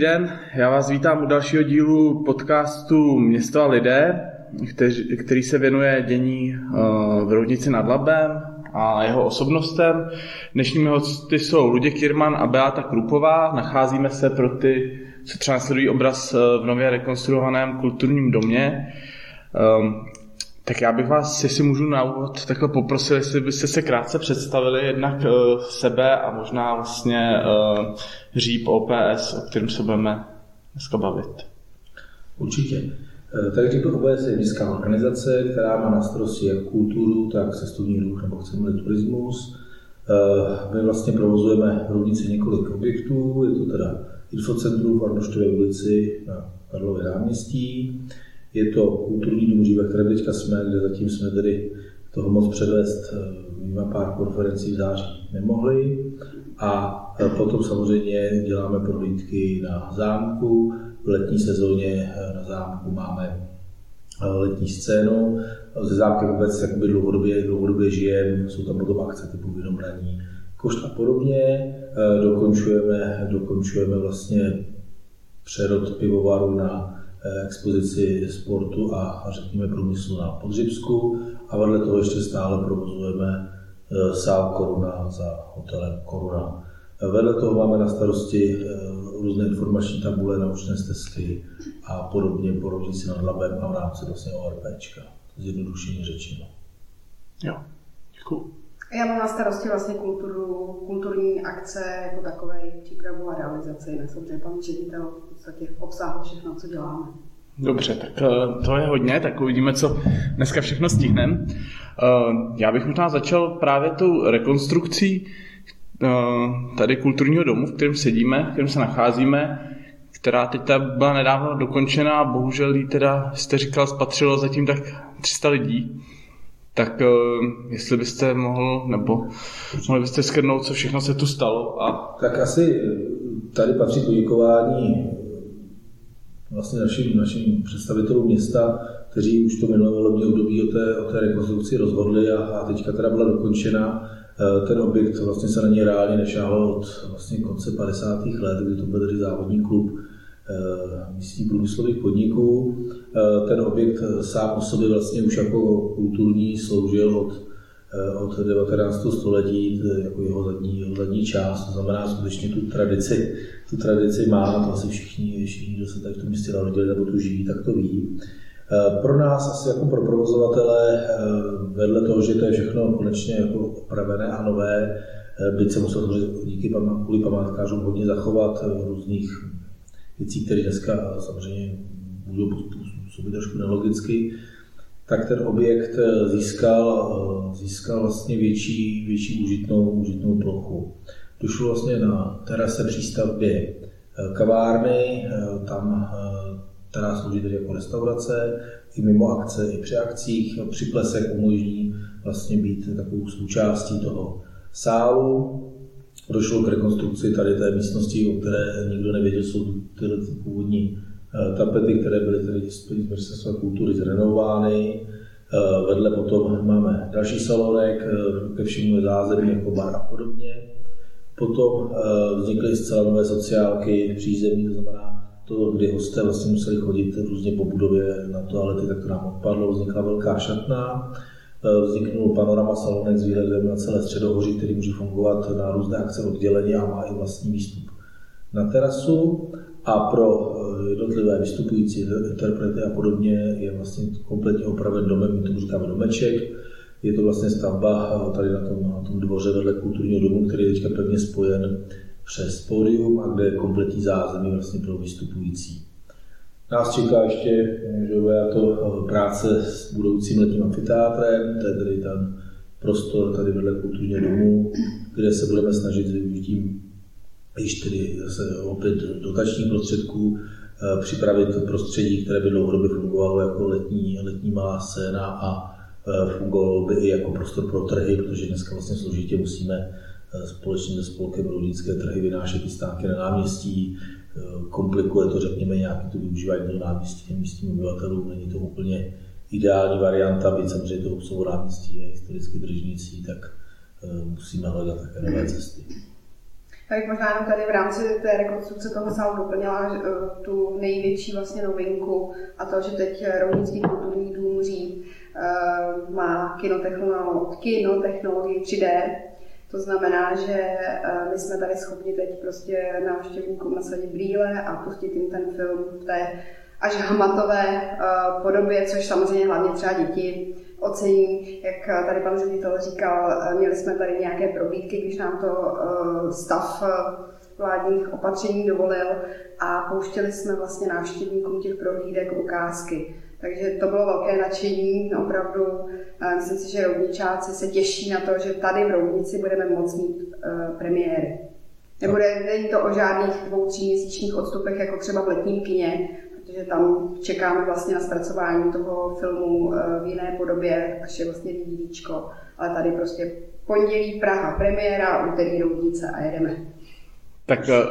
Den, já vás vítám u dalšího dílu podcastu Město a lidé, který, se věnuje dění uh, v Roudnici nad Labem a jeho osobnostem. Dnešními hosty jsou Luděk Kirman a Beata Krupová. Nacházíme se pro ty, co třeba sledují obraz uh, v nově rekonstruovaném kulturním domě. Tak já bych vás, jestli můžu na úvod takhle poprosil, jestli byste se krátce představili jednak uh, sebe a možná vlastně uh, říp OPS, o kterém se budeme dneska bavit. Určitě. Eh, tak říp OPS je městská organizace, která má na starosti jak kulturu, tak cestovní ruch nebo chceme turismus. My vlastně provozujeme v Roudnici několik objektů, je to teda infocentrum v Arnoštově ulici na Karlově náměstí, je to kulturní dům ve kterém teďka jsme, kde zatím jsme tedy toho moc předvést mimo eh, pár konferencí v září nemohli. A eh, potom samozřejmě děláme prohlídky na zámku. V letní sezóně eh, na zámku máme letní scénu. Ze zámky vůbec jakoby dlouhodobě, dlouhodobě žijeme, jsou tam potom akce typu vynomraní, košt a podobně. Dokončujeme, dokončujeme vlastně přerod pivovaru na expozici sportu a řekněme průmyslu na Podřibsku a vedle toho ještě stále provozujeme eh, sál Koruna za hotelem Koruna. Eh, vedle toho máme na starosti různé informační tabule, naučné stezky a podobně po si nad Labem a v rámci vlastně ORPčka, zjednodušeně řečeno. Jo, děkuji. Já mám na starosti vlastně kulturu, kulturní akce jako takové, přípravu a realizaci. Já jsem pan ředitel v podstatě obsáhl všechno, co děláme. Dobře, tak eh, to je hodně, tak uvidíme, co dneska všechno stihneme. Eh, já bych možná začal právě tou rekonstrukcí eh, tady kulturního domu, v kterém sedíme, v kterém se nacházíme, která teď byla nedávno dokončena a bohužel jí teda, jste říkal, spatřilo zatím tak 300 lidí. Tak jestli byste mohl, nebo mohli byste skrnout, co všechno se tu stalo. A... Tak asi tady patří poděkování vlastně našim, našim představitelům města, kteří už to minulé volební období o té, o té rekonstrukci rozhodli a, a teďka teda byla dokončena. Ten objekt vlastně se na ně reálně nešáhl od vlastně konce 50. let, kdy to byl tedy závodní klub místních průmyslových podniků. E, ten objekt sám o sobě vlastně už jako kulturní sloužil od Eh, od 19. století jako jeho zadní, jeho zadní část, to znamená skutečně tu tradici, tu tradici má, to asi všichni, všichni kdo se tady v tom místě narodili nebo tu žijí, tak to ví. Eh, pro nás asi jako pro provozovatele, eh, vedle toho, že to je všechno konečně jako opravené a nové, byť se musel díky kvůli památkářům hodně zachovat různých věcí, které dneska samozřejmě můžou působit trošku nelogicky, tak ten objekt eh, získal, eh, získal vlastně větší, větší užitnou, užitnou plochu. Došlo vlastně na terase přístavbě eh, kavárny, tam která slouží tedy jako restaurace, i mimo akce, i při akcích. Při plesech umožní vlastně být takovou součástí toho sálu. Došlo k rekonstrukci tady té místnosti, o které nikdo nevěděl, jsou tyhle původní Eh, tapety, které byly tedy z ministerstva kultury zrenovány. Eh, vedle potom máme další salonek, eh, ke všemu je zázemí jako bar a podobně. Potom vznikly zcela nové sociálky přízemí, to znamená to, kdy hosté vlastně museli chodit různě po budově na toalety, tak to nám odpadlo, vznikla velká šatna, vzniknul panorama salonek s výhledem na celé středohoří, který může fungovat na různé akce oddělení a má i vlastní výstup na terasu a pro eh, jednotlivé vystupující interprety a podobně je vlastně kompletně opraven domem, my tomu říkáme domeček. Je to vlastně stavba eh, tady na tom, na tom dvoře vedle kulturního domu, který je teďka pevně spojen přes pódium a kde je kompletní zázemí vlastně pro vystupující. Nás čeká ještě že to eh, práce s budoucím letním amfiteátrem, to je tedy ten prostor tady vedle kulturního domu, kde se budeme snažit s využitím již tedy zase opět dotačních prostředků eh, připravit prostředí, které by dlouhodobě fungovalo jako letní, letní malá scéna a eh, fungovalo by i jako prostor pro trhy, protože dneska vlastně složitě musíme společně se spolkem rodické trhy vynášet ty stánky na náměstí, komplikuje to, řekněme, nějaký to využívání toho náměstí těm místním obyvatelům, není to úplně ideální varianta, byť samozřejmě to Hubsovo náměstí je historicky držnící, tak musíme hledat také nové cesty. Bych možná jenom tady v rámci té rekonstrukce toho sálu doplnila uh, tu největší vlastně novinku a to, že teď Rounický kulturní dům uh, má kinotechnologii, kinotechnologii 3D, to znamená, že my jsme tady schopni teď prostě návštěvníkům nasadit brýle a pustit jim ten film v té až hmatové podobě, což samozřejmě hlavně třeba děti ocení, jak tady pan ředitel říkal, měli jsme tady nějaké probídky, když nám to eh, stav eh, vládních opatření dovolil a pouštěli jsme vlastně návštěvníkům těch prohlídek ukázky. Takže to bylo velké nadšení, opravdu. Myslím si, že rovničáci se těší na to, že tady v Rovnici budeme moct mít uh, premiéry. Nebude, není to o žádných dvou, tří měsíčních odstupech, jako třeba v letním kině, protože tam čekáme vlastně na zpracování toho filmu eh, v jiné podobě, až je vlastně DVDčko, ale tady prostě pondělí Praha premiéra, úterý Roudnice a jedeme. Tak, eh,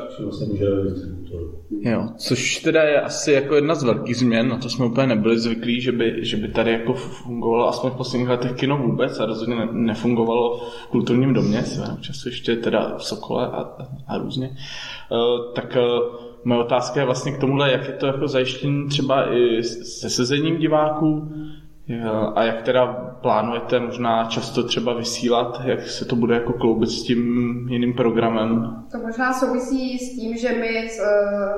jo, což teda je asi jako jedna z velkých změn, na to jsme úplně nebyli zvyklí, že by, že by tady jako fungovalo aspoň v posledních letech kino vůbec a rozhodně nefungovalo v kulturním domě, svého času ještě teda v Sokole a, a, a různě. Uh, tak uh, moje otázka je vlastně k tomuhle, jak je to jako zajištění třeba i se sezením diváků a jak teda plánujete možná často třeba vysílat, jak se to bude jako kloubit s tím jiným programem? To možná souvisí s tím, že my eh,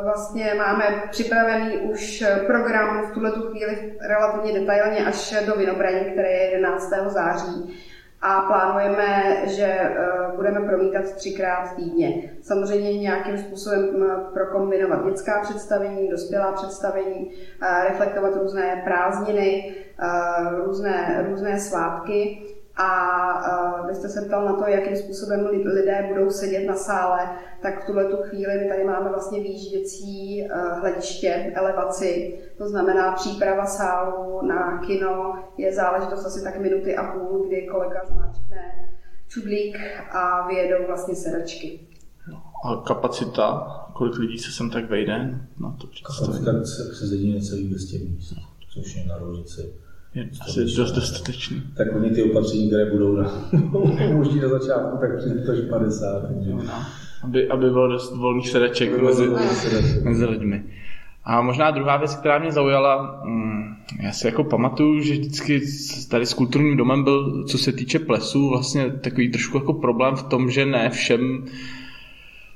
vlastně máme připravený už program v tuhle chvíli relativně detailně až do Vinobraní, které je 11. září a plánujeme, že eh, budeme promítat třikrát týdně. Samozřejmě nějakým způsobem prokombinovat dětská představení, dospělá představení, eh, reflektovat různé prázdniny, eh, různé, různé svátky a vy jste se ptal na to, jakým způsobem lidé budou sedět na sále, tak v tuhle tu chvíli my tady máme vlastně výjížděcí hlediště, elevaci, to znamená příprava sálu na kino je záležitost asi tak minuty a půl, kdy kolega zmáčkne čudlík a vyjedou vlastně sedačky. A kapacita, kolik lidí se sem tak vejde na to Kapacita se sezení necelých 200 míst, což je na rovnici je asi dost dostatečný. Tak oni ty opatření, které budou na, možný na začátku, tak přijde to až 50. Takže... No, aby, aby bylo dost volných sedaček mezi, mezi lidmi. A možná druhá věc, která mě zaujala, mm, já si jako pamatuju, že vždycky tady s kulturním domem byl, co se týče plesu, vlastně takový trošku jako problém v tom, že ne všem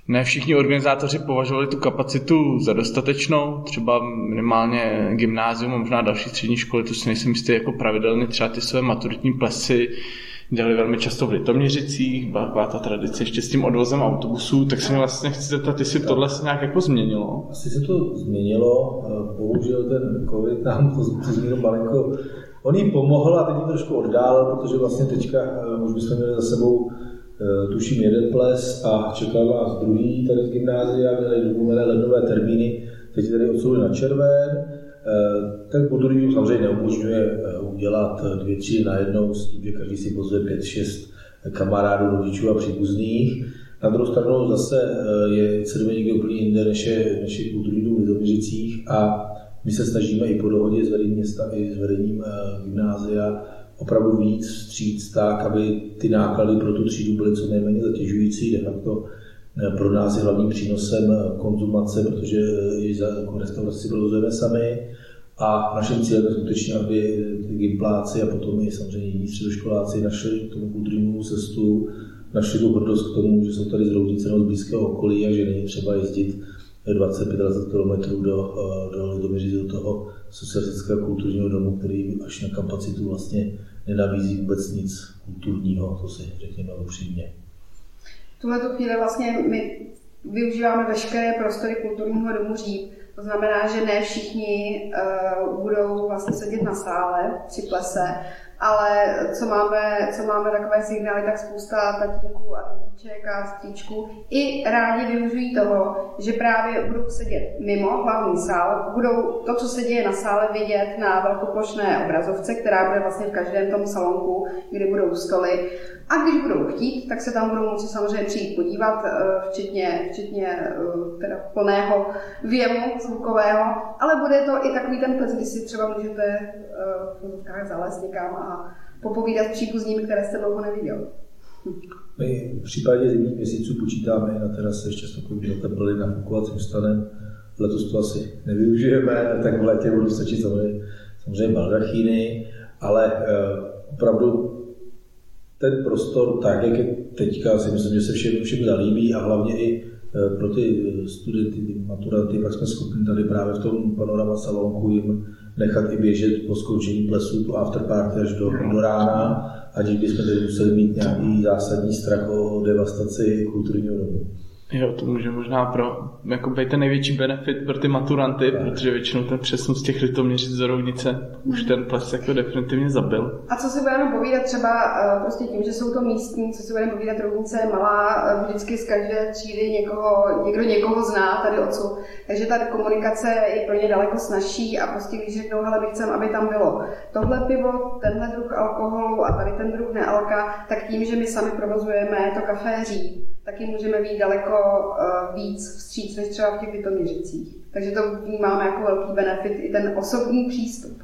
ne všichni organizátoři považovali tu kapacitu za dostatečnou, třeba minimálně gymnázium a možná další střední školy, to si nejsem jistý jako pravidelně třeba ty své maturitní plesy dělali velmi často v Litoměřicích, byla ta tradice ještě s tím odvozem autobusů, tak se mi vlastně chci zeptat, jestli tohle se nějak jako změnilo? Asi se to změnilo, bohužel ten covid nám to, to změnilo malinko, on jim pomohl a teď jim trošku oddálil, protože vlastně teďka eh, už bychom měli za sebou Eh, tuším jeden ples a čekal vás druhý tady z gymnázia, měli domluvené lednové termíny, teď tady odsunuli na červen. Eh, ten kulturní samozřejmě neumožňuje eh, udělat dvě, tři najednou s tím, že každý si pozve pět, šest kamarádů, rodičů a příbuzných. Na druhou stranu zase je někde úplně jinde, než je, než je v Lidoměřicích a my se snažíme i po dohodě s vedením města, i s vedením gymnázia opravdu víc vstříc tak, aby ty náklady pro tu třídu byly co nejméně zatěžující. De facto eh, pro nás je hlavním přínosem eh, konzumace, protože eh, i za jako restauraci provozujeme sami. A naším cílem je skutečně, aby ty gimpláci a potom i samozřejmě jiní středoškoláci našli k tomu kulturnímu cestu, našli tu hrdost k tomu, že jsou tady z Roudnice z blízkého okolí a že není třeba jezdit 25-20 km do, do, do, do toho socialistického kulturního domu, který až na kapacitu vlastně nenabízí vůbec nic kulturního, to si řekněme upřímně. V tuhle chvíli vlastně my využíváme veškeré prostory kulturního domu Říp. To znamená, že ne všichni uh, budou vlastně sedět na sále při plese, ale co máme, co máme takové signály, tak spousta tatínků a tetiček a stříčků i rádi využijí toho, že právě budou sedět mimo hlavní sál, budou to, co se děje na sále, vidět na velkoplošné obrazovce, která bude vlastně v každém tom salonku, kde budou stoly. A když budou chtít, tak se tam budou moci samozřejmě přijít podívat, eh, včetně, včetně eh, teda plného věmu zvukového, ale bude to i takový ten ples, kdy si třeba můžete eh, v zalézt někam a popovídat s příbuznými, které jste dlouho neviděl. My v případě zimních měsíců počítáme na terase ještě s takovým oteplili nafukovacím stanem. Letos to asi nevyužijeme, tak v létě budou stačit samozřejmě, samozřejmě baldachíny, ale opravdu ten prostor, tak jak je teďka, si myslím, že se všem, všem zalíbí a hlavně i eh, pro ty studenty, ty maturanty, pak jsme schopni tady právě v tom panorama salonku jim nechat i běžet po skončení plesu, tu afterparty až do, do rána, aniž bychom tady museli mít nějaký zásadní strach o devastaci kulturního domu. Jo, to může možná pro, jako být ten největší benefit pro ty maturanty, tak. protože většinou ten přesun z těch litoměřic do rovnice už ten ples jako definitivně zabil. A co si budeme povídat třeba eh, prostě tím, že jsou to místní, co si budeme povídat, rovnice je malá, eh, vždycky z každé třídy někoho, někdo někoho zná tady odsud, takže ta komunikace je pro ně daleko snažší a prostě když řeknou, hele, my chceme, aby tam bylo tohle pivo, tenhle druh alkoholu a tady ten druh nealka, tak tím, že my sami provozujeme to kaféří, taky můžeme být daleko uh, víc vstříc než třeba v těch Litoměřicích. Takže to vnímáme jako velký benefit i ten osobní přístup.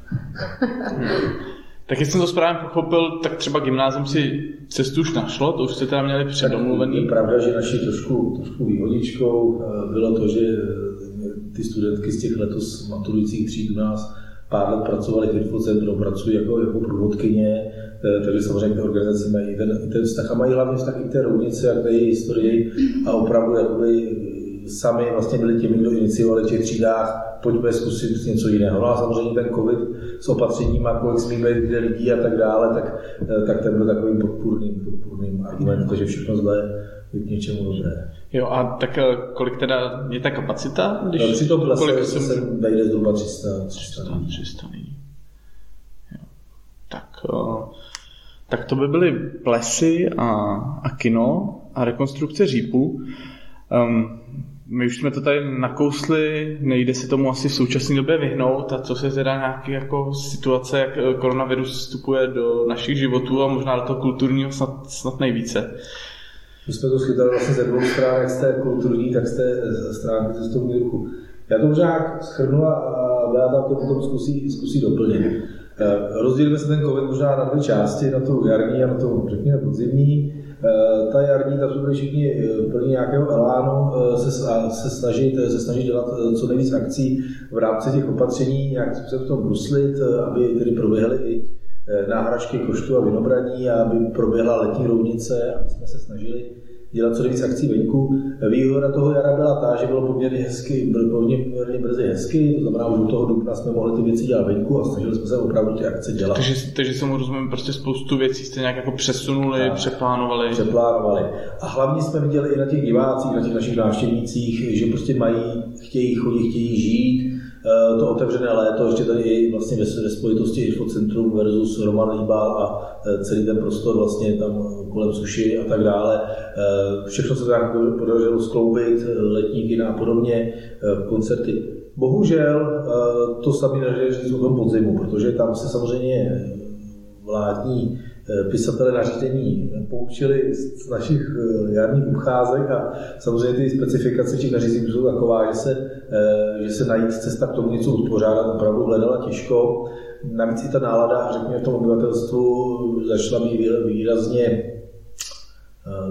Tak jestli jsem to správně pochopil, tak třeba gymnázium si cestu už našlo, to už jste teda měli předomluvený. Je pravda, že naší trošku, trošku výhodičkou eh, bylo to, že eh, ty studentky z těch letos maturujících tříd u nás pár let pracovali v infocentru, pracují jako, jako průvodkyně, Eh, takže samozřejmě ty organizace mají ten, ten vztah a mají hlavně vztah i té rovnice a k té historii a opravdu jakoby eh, sami vlastně byli těmi, kdo iniciovali v těch třídách, pojďme zkusit něco jiného. No a samozřejmě ten covid s opatřením a kolik smí být kde lidí a tak dále, tak, eh, tak ten byl takovým podpůrným, podpůrným argumentem, takže všechno zlé je k něčemu dobré. Jo, a tak kolik teda je ta kapacita? Když, no, při tom plese kolik se, se vejde zhruba 300. 300, 300, 300 lidí. Jo. Tak, uh, tak to by byly plesy a, a kino a rekonstrukce řípů. Um, my už jsme to tady nakousli, nejde se tomu asi v současné době vyhnout a co se teda nějaký jako situace, jak eh, koronavirus vstupuje do našich životů a možná do toho kulturního snad, snad nejvíce. My jsme to schytali vlastně ze dvou stran, jak z té kulturní, tak z té stránky cestovního ruchu. Já to možná schrnu a Beata to potom zkusí, zkusí doplnit. Eh, rozdělíme se ten COVID možná na dvě části, na tu jarní a na tu, řekněme, podzimní. Eh, ta jarní, ta jsme byli všichni eh, plní nějakého elánu, se, se, snažit, se snažit dělat co nejvíc akcí v rámci těch opatření, nějak se v tom bruslit, aby tedy proběhly i náhražky koštu a vinobraní aby proběhla letní rovnice, aby jsme se snažili dělat co nejvíc akcí venku. Výhoda toho jara byla ta, že bylo poměrně hezky, bylo poměrně brzy hezky, to znamená, že u toho dubna jsme mohli ty věci dělat venku a snažili jsme se opravdu ty akce dělat. Takže, takže se mu rozumím, prostě spoustu věcí jste nějak jako přesunuli, tak, přeplánovali. Přeplánovali. A hlavně jsme viděli i na těch divácích, na těch našich návštěvnících, že prostě mají, chtějí chodit, chtějí žít, to otevřené léto, ještě tady i vlastně ve, ve spojitosti Infocentrum versus Roman Líbal a eh, celý ten prostor vlastně tam kolem suši a tak dále. Eh, všechno se tak podařilo skloubit, letní kina a podobně, koncerty. Bohužel to říct o tom podzimu, protože tam se samozřejmě vládní Eh, pisatele nařízení poučili z našich eh, jarních ucházek a samozřejmě ty specifikace těch nařízení jsou taková, že se, eh, že se najít cesta k tomu něco uspořádat opravdu hledala těžko. Navíc i ta nálada, řekněme, v tom obyvatelstvu začala být výrazně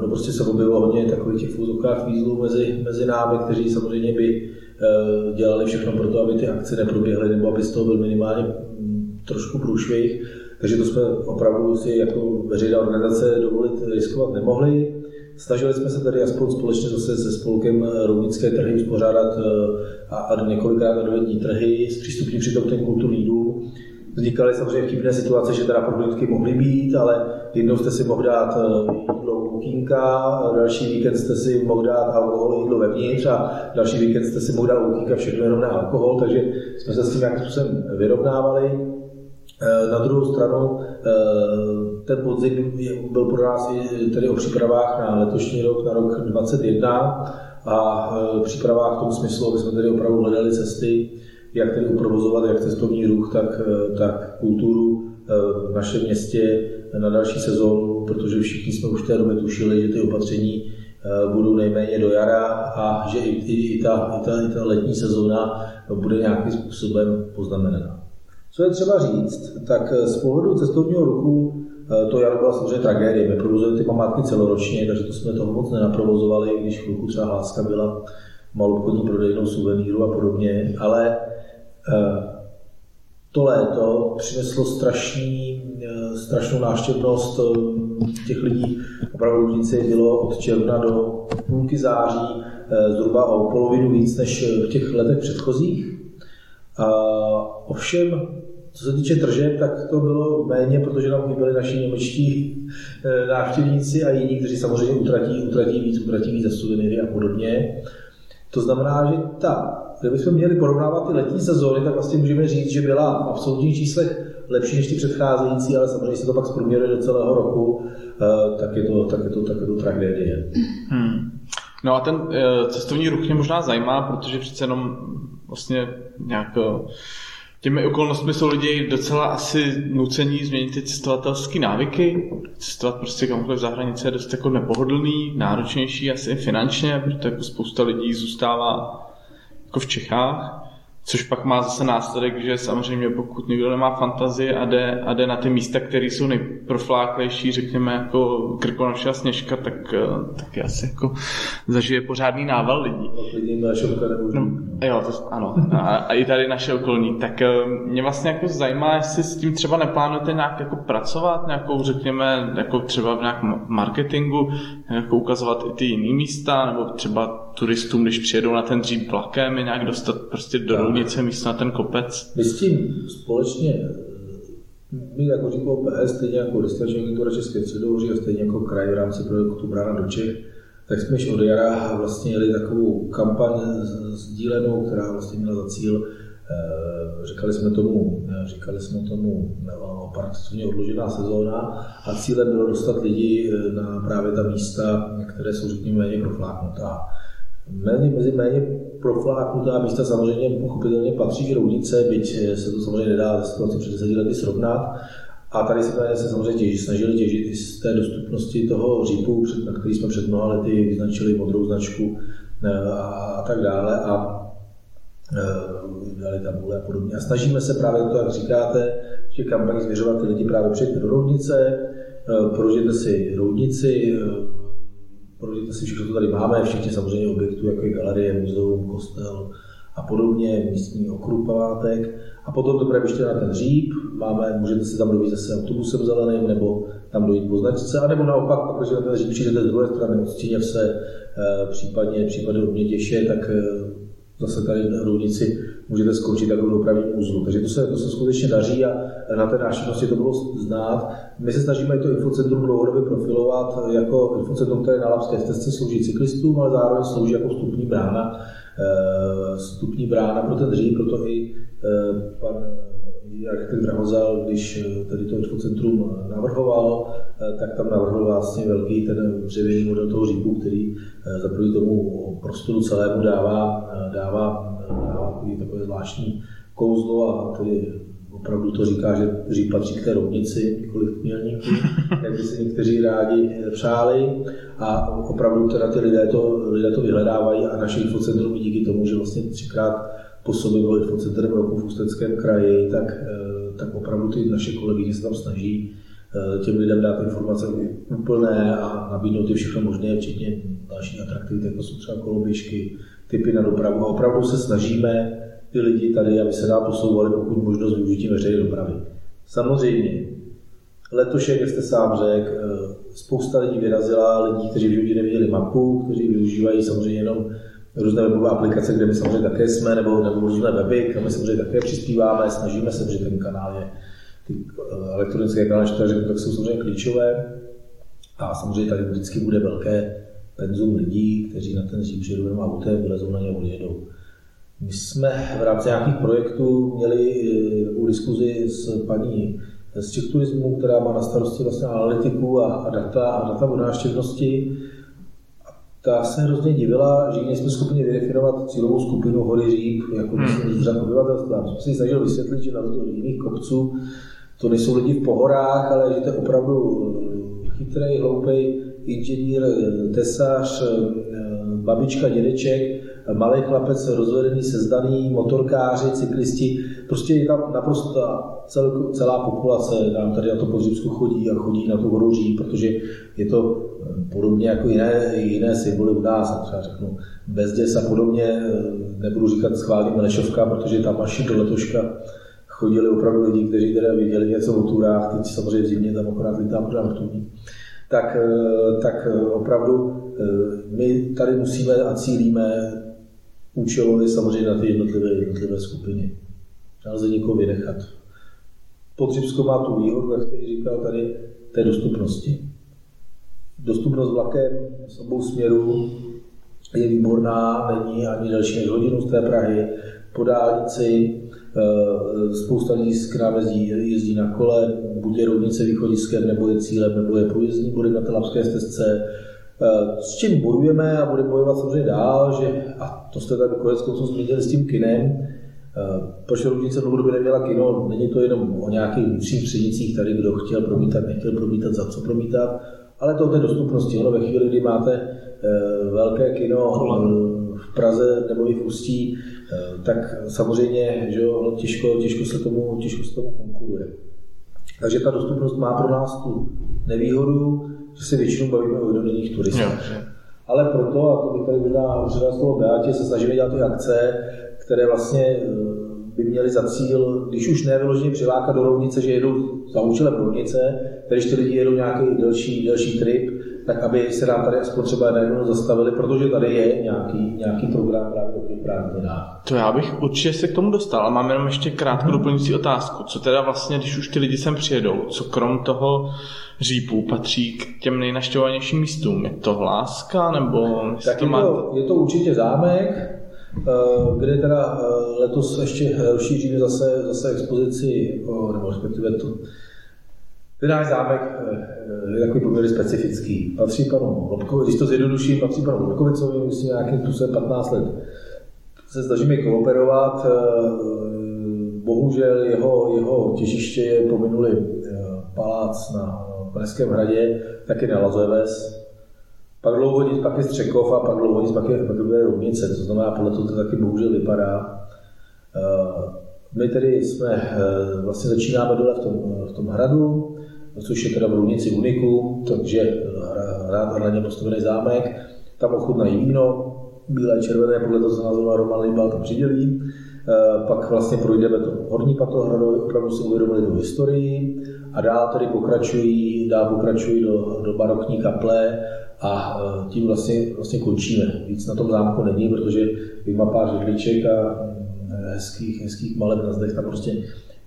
No prostě se objevilo hodně takových těch fúzovkách výzlů mezi, mezi námi, kteří samozřejmě by dělali všechno pro to, aby ty akce neproběhly, nebo aby z toho byl minimálně mm, trošku průšvih. Takže to jsme opravdu si jako veřejná organizace dovolit riskovat nemohli. Snažili jsme se tady aspoň společně zase se spolkem Rounické trhy uspořádat eh, a, a několikrát adventní trhy, zpřístupnit přitom ten kulturní dům. Vznikaly samozřejmě vtipné situace, že teda prohlídky mohly být, ale jednou jste si mohl dát eh, jídlo u další víkend jste si mohl dát alkohol jídlo vevnitř a další víkend jste si mohl dát u všechno jenom na alkohol, takže jsme se s tím nějakým způsobem vyrovnávali. Eh, na druhou stranu eh, ten podzim byl pro nás i tedy o přípravách na letošní rok, na rok 2021 a eh, přípravách v tom smyslu, aby jsme tedy opravdu hledali cesty, jak tedy uprovozovat jak cestovní ruch, tak, tak kulturu v našem městě na další sezónu, protože všichni jsme už v té době tušili, že ty opatření budou nejméně do jara a že i, i, i, ta, i, ta, i ta letní sezóna bude nějakým způsobem poznamenaná. Co je třeba říct, tak z pohledu cestovního ruchu to jaro byla samozřejmě tragédie. My provozujeme ty památky celoročně, takže to jsme toho moc nenaprovozovali, když chvilku třeba hláska byla malobchodní prodejnou suveníru a podobně, ale to léto přineslo strašný, eh, strašnou návštěvnost eh, těch lidí. Opravdu Lužnici bylo od června do půlky září eh, zhruba o polovinu víc než v těch letech předchozích. Ovšem, co se týče tržeb, tak to bylo méně, protože nám chyběli naši němečtí návštěvníci a jiní, kteří samozřejmě utratí, utratí víc, utratí víc za suvenýry a podobně. To znamená, že ta Kdybychom měli porovnávat ty letní sezóny, tak vlastně můžeme říct, že byla v absolutních číslech lepší než ty předcházející, ale samozřejmě se to pak zprůměruje do celého roku, eh, tak je to, tak je to, tak je to tragédie. Hmm. No a ten eh, cestovní ruch mě možná zajímá, protože přece jenom vlastně nějak eh, těmi okolnostmi jsou lidi docela asi nucení změnit ty cestovatelské návyky. Cestovat prostě kamkoliv v zahraničí je dost jako nepohodlný, náročnější asi finančně, protože jako spousta lidí zůstává jako v Čechách, což pak má zase následek, že samozřejmě pokud někdo nemá fantazii a jde, a jde na ty místa, které jsou nejprofláklejší, řekněme jako Krkonoše a Sněžka, tak, eh, tak asi jako zažije pořádný nával lidí. No, jo, to, ano. A, a, i tady naše okolní. Tak eh, mě vlastně jako zajímá, jestli s tím třeba neplánujete nějak jako pracovat, nějakou řekněme, jako třeba v nějakém marketingu, jako ukazovat i ty jiné místa, nebo třeba turistům, když přijedou na ten dřív vlakem, je nějak dostat prostě do Rounice místo na ten kopec? My s tím společně my jako říkal PS, stejně jako Destinační agentura České středohoří a stejně jako kraj v rámci projektu Brána do Čech, tak jsme již od jara vlastně jeli takovou kampaň sdílenou, která vlastně měla za cíl, eh, říkali jsme tomu, říkali jsme tomu participativně odložená sezóna a cílem bylo dostat lidi eh, na právě ta místa, které jsou řekněme méně profláknutá. Méně, mezi méně profláknutá místa samozřejmě pochopitelně patří roudnice, byť se to samozřejmě nedá ze situace před 10 lety srovnat. A tady jsme se samozřejmě těží, snažili těžit i z té dostupnosti toho řípu, na který jsme před mnoha lety vyznačili modrou značku eh, a, a tak dále. A eh, dali tabule a podobně. A snažíme se právě to, jak říkáte, v těch kampaních zvěřovat ty lidi právě přijít do roudnice, eh, prožijete si roudnici, prožijte si všechno, co tady máme, včetně samozřejmě objektů, jako je galerie, muzeum, kostel a podobně, místní okruh památek. A potom to ještě na ten říp, máme, můžete si tam dojít zase autobusem zeleným, nebo tam dojít po značce, anebo naopak, protože na ten říp přijdete z druhé strany od Stíněvse, eh, případně, případně od Mětěše, tak eh, zase tady na Roudnici můžete skončit jako v dopravním úzlu. Takže to se, to se skutečně daří a na té návštěvnosti to bylo znát. My se snažíme to infocentrum dlouhodobě profilovat jako infocentrum, které na Lapské stezce slouží cyklistům, ale zároveň slouží jako vstupní brána, vstupní brána pro ten dřív, proto i eh, pan architekt Drahozal, když eh, tady to infocentrum navrhoval, tak tam navrhl vlastně velký ten dřevěný model toho řípu, který za tomu prostoru celému dává, dává, dává takové zvláštní kouzlo a tedy opravdu to říká, že Říp patří k té rovnici, nikoli k mělníku, jak by si někteří rádi přáli. A opravdu teda ty lidé to, lidé to vyhledávají a naše infocentrum díky tomu, že vlastně třikrát po sobě bylo infocentrem roku v Ústeckém kraji, tak, eh, tak opravdu ty naše kolegyně se tam snaží eh, těm lidem dát informace úplné a nabídnout ty všechno možné, včetně další atraktivity, jako jsou třeba koloběžky, typy na dopravu. A opravdu se snažíme ty lidi tady, aby se dál posouvali pokud možno s využitím veřejné dopravy. Samozřejmě, letošek, jak jste sám řekl, eh, spousta lidí vyrazila, lidí, kteří v životě neviděli mapu, kteří využívají samozřejmě jenom různé webové aplikace, kde my samozřejmě také jsme, nebo, nebo různé weby, kde my samozřejmě také přispíváme, snažíme se, že ten kanál je, ty eh, elektronické kanály, řeknu, tak jsou samozřejmě klíčové. A samozřejmě tady vždycky bude velké penzum lidí, kteří na ten říp přijedou autem, vylezou na ně odjedou. My jsme v rámci nějakých projektů měli u diskuzi s paní z Czech Turismu, která má na starosti vlastně analytiku a, a data a data o návštěvnosti. Ta se hrozně divila, že nejsme schopni vydefinovat cílovou skupinu hory říp, jako hmm. z obyvatelstva. Jsme si snažili vysvětlit, že na rozdíl jiných kopců to nejsou lidi v pohorách, ale že to je opravdu chytrý, hloupý inženýr, tesař, babička, dědeček, malý chlapec, rozvedený, sezdaný, motorkáři, cyklisti, prostě je tam naprosto cel, celá populace nám tady na to Podřibsku chodí a chodí na to horoří, protože je to podobně jako jiné, jiné symboly u nás, třeba řeknu Bezděs a podobně, nebudu říkat schválně Melešovka, protože tam až do letoška chodili opravdu lidi, kteří teda viděli něco o turách, teď samozřejmě v zimě tam akorát lítá pořád vrtulník. Tak, tak opravdu my tady musíme a cílíme účelově samozřejmě na ty jednotlivé, jednotlivé skupiny. Nelze nikoho vynechat. Podřibsko má tu výhodu, jak jste říkal, tady té dostupnosti. Dostupnost vlakem z obou směrů je výborná, není ani další než hodinu z té Prahy. Po dálnici eh, spousta lidí z nám jezdí, jezdí na kole, buď je rovnice východiskem, nebo je cílem, nebo je průjezdní body na té stezce. Eh, s čím bojujeme a budeme bojovat samozřejmě dál, že, a to jste tady konec konců zmínili s tím kinem, Eh, proč Roudnice dlouhodobě neměla kino? Není to jenom o nějakých vnitřních přednicích, tady kdo chtěl promítat, nechtěl promítat, za co promítat, ale to o té dostupnosti. Ono ve chvíli, kdy máte eh, velké kino v Praze nebo i v Ústí, tak samozřejmě že jo, těžko, těžko, se tomu, těžko se tomu konkuruje. Takže ta dostupnost má pro nás tu nevýhodu, že se většinou bavíme o jednodenních turistech. Ale proto, a to bych tady možná předal slovo Beatě, se snažíme dělat ty akce, které vlastně eh, by měly za cíl, když už ne vyloženě přilákat do rovnice, že jedou za účelem rovnice, když ty lidi jedou nějaký delší, delší trip, tak aby se nám tady aspoň třeba najednou zastavili, protože tady je nějaký, nějaký program právě do právě To já bych určitě se k tomu dostal, ale mám jenom ještě krátkou hmm. doplňující otázku. Co teda vlastně, když už ty lidi sem přijedou, co krom toho řípů patří k těm nejnaštěvovanějším místům? Je to hláska nebo... Tak to je, má... to, je to určitě zámek, Eh, kde teda eh, letos ještě rozšíříme zase, zase expozici, nebo respektive to, ten náš zámek eh, je takový poměrně specifický. Patří panu Lobkovi, když to zjednoduším, patří panu Lobkovicovi, myslím nějakým způsobem 15 let. Se snažíme kooperovat, bohužel jeho, jeho těžiště je pominuli palác na Pražském hradě, taky na Lazoves, pak dlouho nic, pak je Střekov a pak dlouho nic, pak je, pak Rovnice, to znamená, podle toho to taky bohužel vypadá. Eh, my tedy jsme, eh, vlastně začínáme dole v tom, v tom hradu, což je teda v Rovnici Uniku, takže hrad hradně postavený zámek, tam ochutnají víno, bílé, červené, podle toho, co nazval Roman Limbal, tam přidělí. Eh, pak vlastně projdeme to horní pato hradu, opravdu si uvědomili tu historii a dál tedy pokračují, dál pokračují do, do barokní kaple, a e, tím vlastně, vlastně končíme. Víc na tom zámku není, protože má pár židliček a e, hezkých, hezkých maleb na zdech tam prostě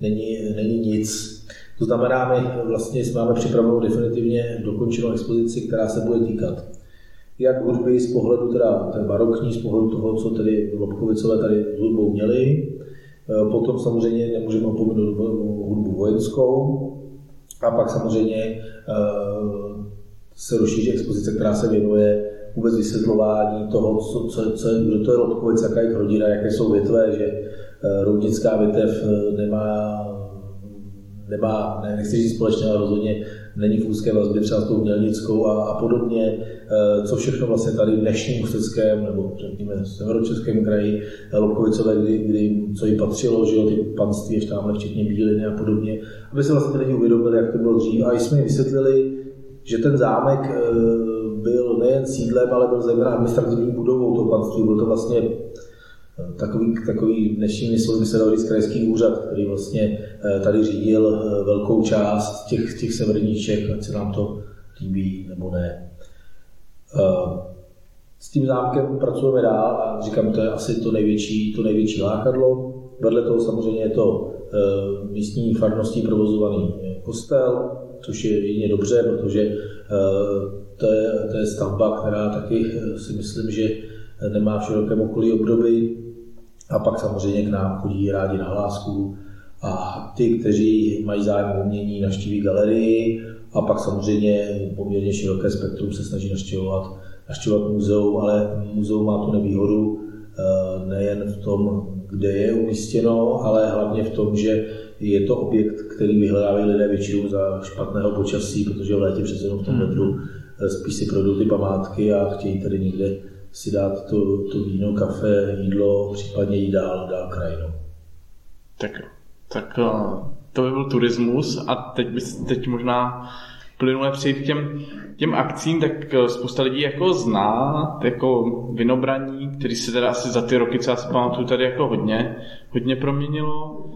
není, není nic. To znamená, my vlastně máme připravenou definitivně dokončenou expozici, která se bude týkat jak hudby z pohledu teda barokní, z pohledu toho, co tedy Lobkovicové tady s hudbou měli. E, potom samozřejmě nemůžeme opomenout hudbu vojenskou. A pak samozřejmě se rozšíří expozice, která se věnuje vůbec vysvětlování toho, co, co, co kdo to je Lobkovic, jaká je rodina, jaké jsou větve, že eh, roudnická větev nemá, nemá ne, nechci říct společně, ale rozhodně není v úzké vazbě třeba s tou mělnickou a, a podobně, eh, co všechno vlastně tady v dnešním Ústeckém nebo řekněme severočeském kraji Lobkovicové, kdy, kdy, co jim patřilo, že jo, ty panství ještě tamhle včetně Bíliny a podobně, aby se vlastně lidi uvědomili, jak to bylo dřív a jsme jim vysvětlili, že ten zámek eh, byl nejen sídlem, ale byl zejména administrativní budovou toho panství. Byl to vlastně eh, takový, takový dnešní slovy by se dalo říct krajský úřad, který vlastně eh, tady řídil velkou část těch, těch severníček, ať se nám to líbí nebo ne. S tím zámkem pracujeme dál a říkám, to je asi to největší, to největší lákadlo. Vedle toho samozřejmě je to místní farností provozovaný kostel, což je jedině dobře, protože eh, to je, to je stavba, která taky eh, si myslím, že nemá v širokém okolí obdoby. A pak samozřejmě k nám chodí rádi na hlásku a ty, kteří mají zájem o umění, navštíví galerii a pak samozřejmě poměrně široké spektrum se snaží navštěvovat, navštěvovat muzeum, ale muzeum má tu nevýhodu eh, nejen v tom, kde je umístěno, ale hlavně v tom, že je to objekt, který vyhledávají lidé většinou za špatného počasí, protože v létě přece jenom v tom vedru hmm. eh, spíš si projdou ty památky a chtějí tady někde si dát to, to víno, kafe, jídlo, případně jít dál, dál krajinou. Tak, tak eh, to by byl turismus a teď, bys, teď možná plynule přejít k těm, těm akcím, tak eh, spousta lidí jako zná jako vinobraní, který se teda asi za ty roky, co já si pamatuju, tady jako hodně, hodně proměnilo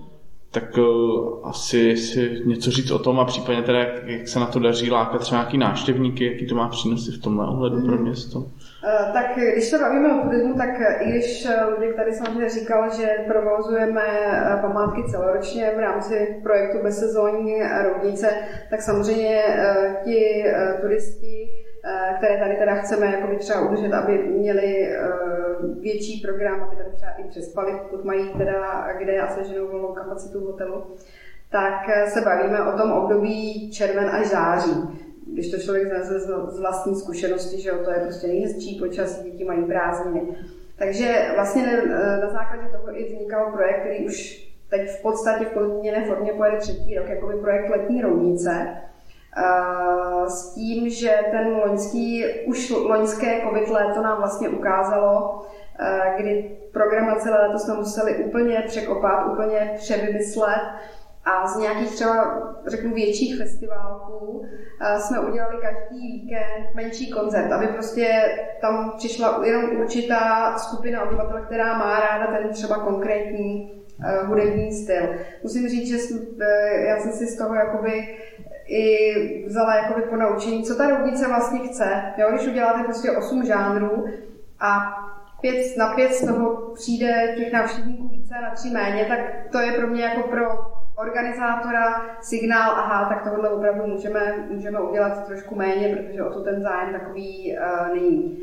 tak uh, asi si něco říct o tom a případně teda, jak, jak se na to daří lákat třeba nějaký návštěvníky, jaký to má přínosy v tomhle ohledu pro město? Uh, tak když se bavíme o turismu, tak i když Luděk tady samozřejmě říkal, že provozujeme památky celoročně v rámci projektu Bezsezónní roudnice, tak samozřejmě ti turisti Eh, které tady teda chceme jakoby třeba udržet, aby měli eh, větší program, aby tady třeba i přespali, pokud mají teda kde a seženou volnou kapacitu hotelu, tak eh, se bavíme o tom období červen až září. Když to člověk znese z vlastní zkušenosti, že to je prostě nejhezčí počasí, děti mají prázdniny. Takže vlastně na základě toho i vznikal projekt, který už teď v podstatě v podmíněné formě pojede třetí rok, jako by projekt Letní roudnice, s tím, že ten loňský, už loňské covid léto nám vlastně ukázalo, kdy program na celé léto jsme museli úplně překopat, úplně převymyslet a z nějakých třeba, řeknu, větších festivalů jsme udělali každý víkend menší koncert, aby prostě tam přišla jenom určitá skupina obyvatel, která má ráda ten třeba konkrétní hudební styl. Musím říct, že e, já jsem si z toho jakoby i vzala jakoby po naučení, co ta roudnice vlastně chce. Jo, když uděláte prostě 8 žánrů a pět, na pět z toho přijde těch návštěvníků více, na tři méně, tak to je pro mě jako pro organizátora signál, aha, tak tohle opravdu můžeme, můžeme udělat trošku méně, protože o to ten zájem takový uh, není.